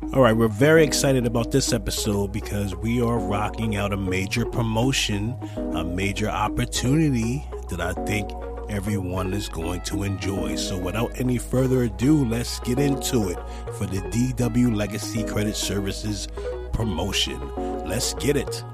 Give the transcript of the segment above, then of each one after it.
All right, we're very excited about this episode because we are rocking out a major promotion, a major opportunity that I think everyone is going to enjoy. So, without any further ado, let's get into it for the DW Legacy Credit Services promotion. Let's get it.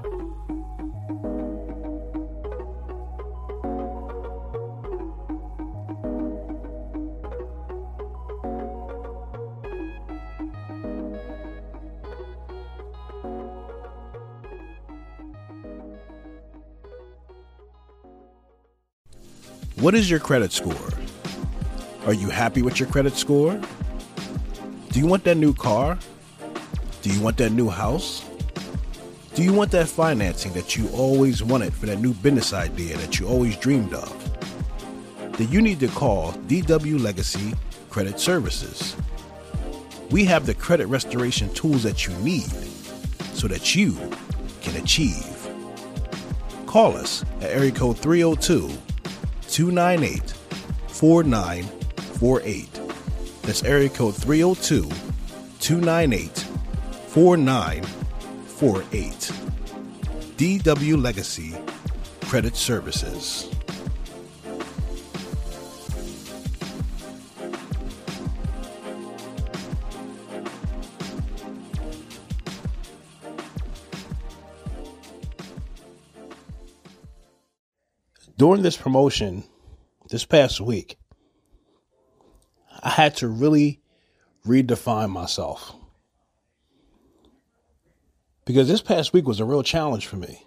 What is your credit score? Are you happy with your credit score? Do you want that new car? Do you want that new house? Do you want that financing that you always wanted for that new business idea that you always dreamed of? Then you need to call DW Legacy Credit Services. We have the credit restoration tools that you need so that you can achieve. Call us at area code 302 298 4948. That's area code 302 298 4948. DW Legacy Credit Services. During this promotion this past week, I had to really redefine myself. Because this past week was a real challenge for me.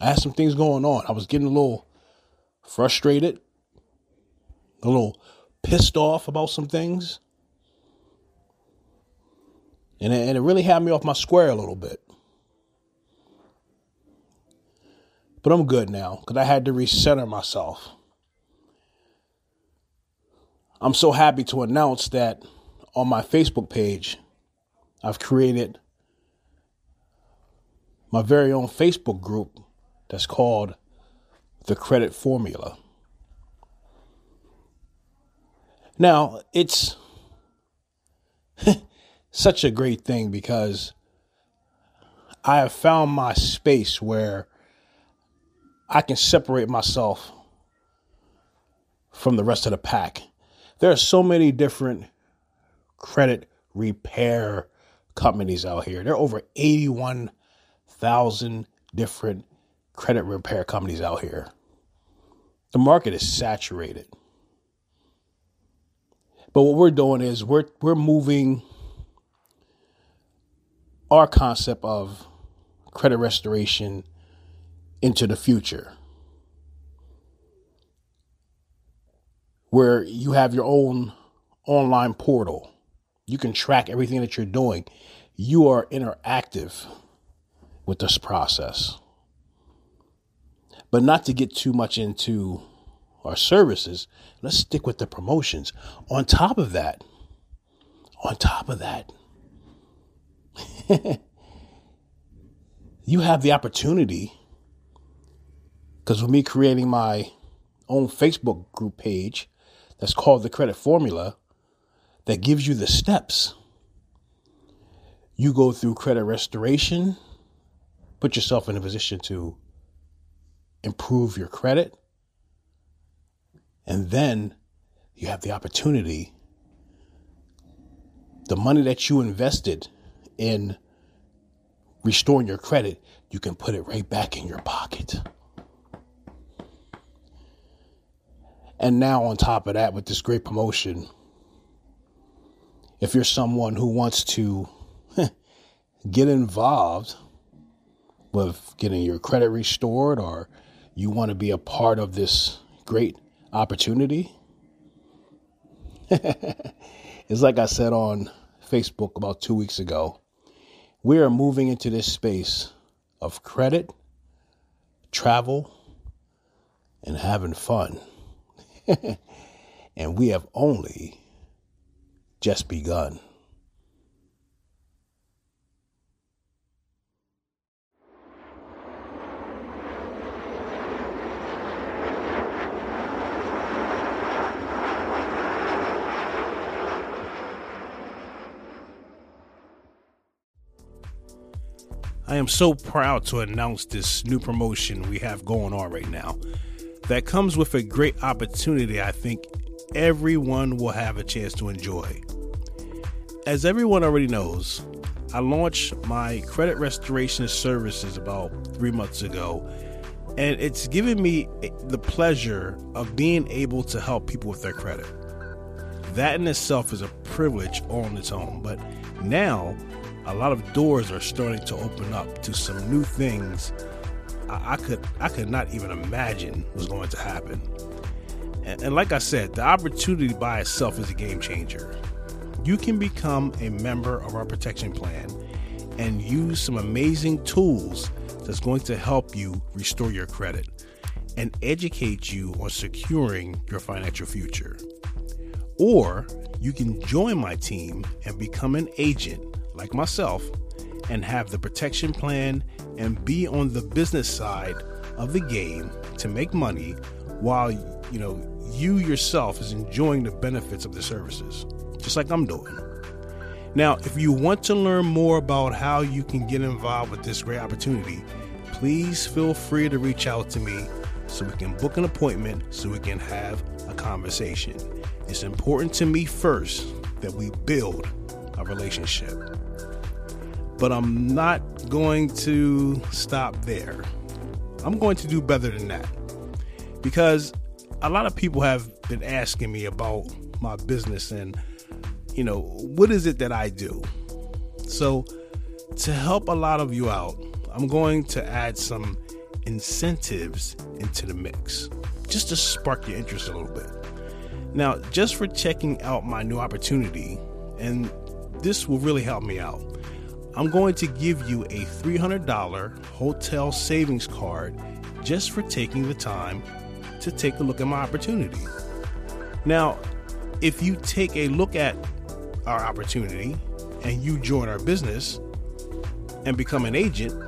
I had some things going on. I was getting a little frustrated, a little pissed off about some things. And it, really had me off my square a little bit. But I'm good now because I had to recenter myself. I'm so happy to announce that on my Facebook page, I've created my very own Facebook group that's called The Credit Formula. Now, it's such a great thing because I have found my space where I can separate myself from the rest of the pack. There are so many different credit repair companies out here. There are over 81,000 different credit repair companies out here. The market is saturated. But what we're doing is we're we're moving our concept of credit restoration into the future where you have your own online portal. You can track everything that you're doing. You are interactive with this process. But not to get too much into our services, let's stick with the promotions. On top of that, on top of that, you have the opportunity because with me creating my own Facebook group page that's called the Credit Formula, that gives you the steps. You go through credit restoration, put yourself in a position to improve your credit, and then you have the opportunity, the money that you invested in restoring your credit, you can put it right back in your pocket. And now, on top of that, with this great promotion, if you're someone who wants to get involved with getting your credit restored or you want to be a part of this great opportunity, it's like I said on Facebook about two weeks ago. We are moving into this space of credit, travel, and having fun. and we have only just begun. I am so proud to announce this new promotion we have going on right now that comes with a great opportunity I think everyone will have a chance to enjoy. As everyone already knows, I launched my credit restoration services about three months ago, and it's given me the pleasure of being able to help people with their credit. That in itself is a privilege on its own, but now a lot of doors are starting to open up to some new things I, could I could not even imagine was going to happen. And, and like I said, the opportunity by itself is a game changer. You can become a member of our protection plan and use some amazing tools that's going to help you restore your credit and educate you on securing your financial future. Or you can join my team and become an agent like myself and have the protection plan and be on the business side of the game to make money while you know you yourself is enjoying the benefits of the services just like I'm doing. Now, if you want to learn more about how you can get involved with this great opportunity, please feel free to reach out to me so we can book an appointment so we can have a conversation. It's important to me first that we build a relationship. But I'm not going to stop there. I'm going to do better than that. Because a lot of people have been asking me about my business and, you know, what is it that I do? So, to help a lot of you out, I'm going to add some incentives into the mix just to spark your interest a little bit. Now, just for checking out my new opportunity, and this will really help me out. I'm going to give you a $300 hotel savings card just for taking the time to take a look at my opportunity. Now, if you take a look at our opportunity and you join our business and become an agent,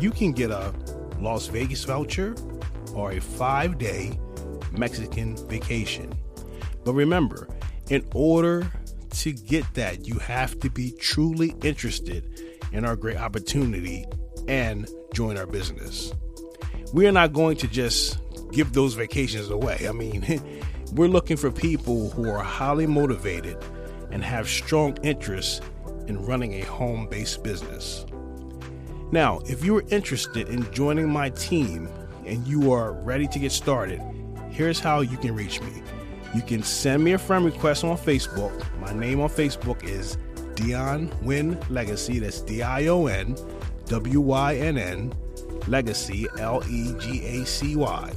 you can get a Las Vegas voucher or a five day Mexican vacation. But remember, in order to get that, you have to be truly interested in our great opportunity and join our business. We are not going to just give those vacations away. I mean, we're looking for people who are highly motivated and have strong interests in running a home based business. Now, if you are interested in joining my team and you are ready to get started, here's how you can reach me. You can send me a friend request on Facebook. My name on Facebook is Dion Wynn Legacy. That's D I O N W Y N N Legacy, L E G A C Y.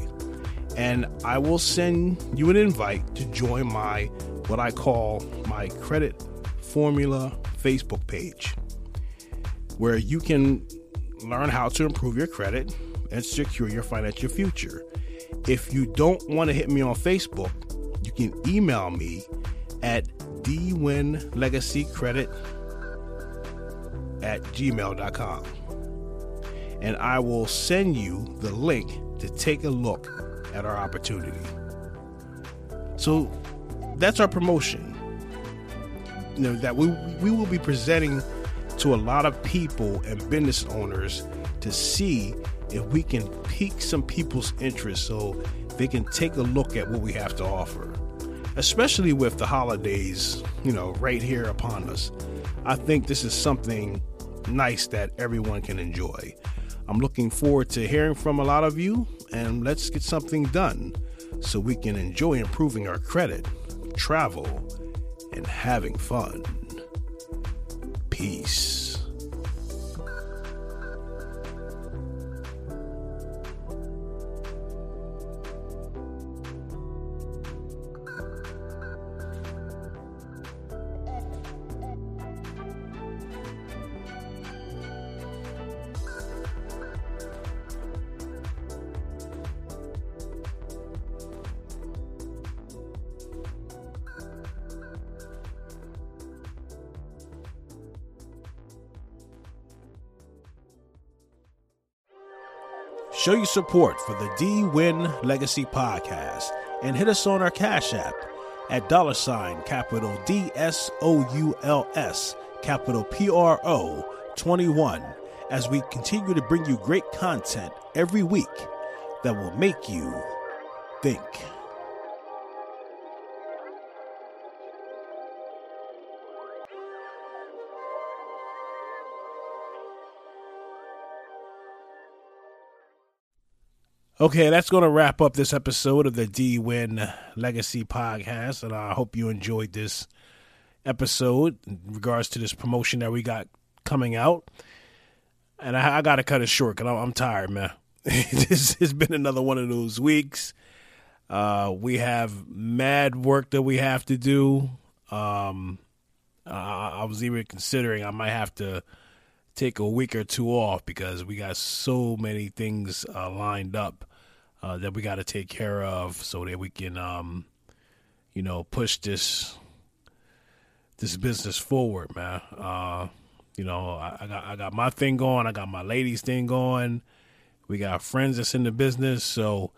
And I will send you an invite to join my, what I call my credit formula Facebook page, where you can learn how to improve your credit and secure your financial future. If you don't want to hit me on Facebook, can email me at dwinlegacycredit at gmail.com. And I will send you the link to take a look at our opportunity. So that's our promotion. You know, that we, we will be presenting to a lot of people and business owners to see if we can pique some people's interest so they can take a look at what we have to offer. Especially with the holidays, you know, right here upon us. I think this is something nice that everyone can enjoy. I'm looking forward to hearing from a lot of you, and let's get something done so we can enjoy improving our credit, travel, and having fun. Peace. Show your support for the D Wynn Legacy podcast and hit us on our Cash App at dollar sign capital D S O U L S capital P R O 21 as we continue to bring you great content every week that will make you think. Okay, that's going to wrap up this episode of the D Wynn Legacy Podcast. And I hope you enjoyed this episode in regards to this promotion that we got coming out. And I, I got to cut it short because I'm tired, man. this has been another one of those weeks. Uh, we have mad work that we have to do. Um, I was even considering I might have to take a week or two off because we got so many things uh, lined up uh, that we got to take care of so that we can, um, you know, push this this business forward, man. Uh, you know, I, I, got I got my thing going, I got my ladies thing going. We got friends that's in the business, so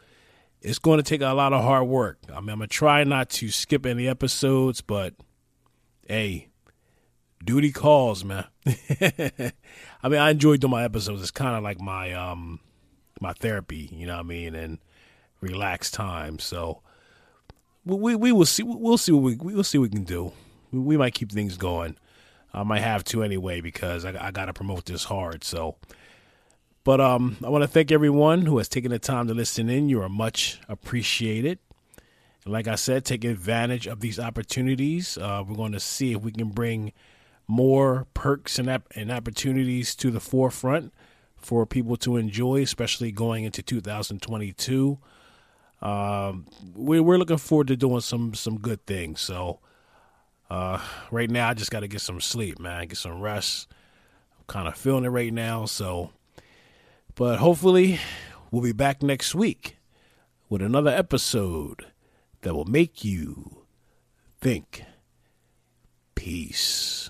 it's going to take a lot of hard work. I mean, I'm gonna try not to skip any episodes, but hey, duty calls, man. I mean, I enjoy doing my episodes. It's kind of like my um my therapy, you know what I mean, and relax time. So we we will see we'll see what we we'll see what we can do. We, we might keep things going. I might have to anyway because I, I got to promote this hard. So, but um, I want to thank everyone who has taken the time to listen in. You are much appreciated. And like I said, take advantage of these opportunities. Uh, we're going to see if we can bring more perks and, and opportunities to the forefront for people to enjoy, especially going into 2022. Um, we, we're looking forward to doing some some good things. So uh, right now, I just got to get some sleep, man, get some rest. I'm kind of feeling it right now. So, but hopefully, we'll be back next week with another episode that will make you think. Peace.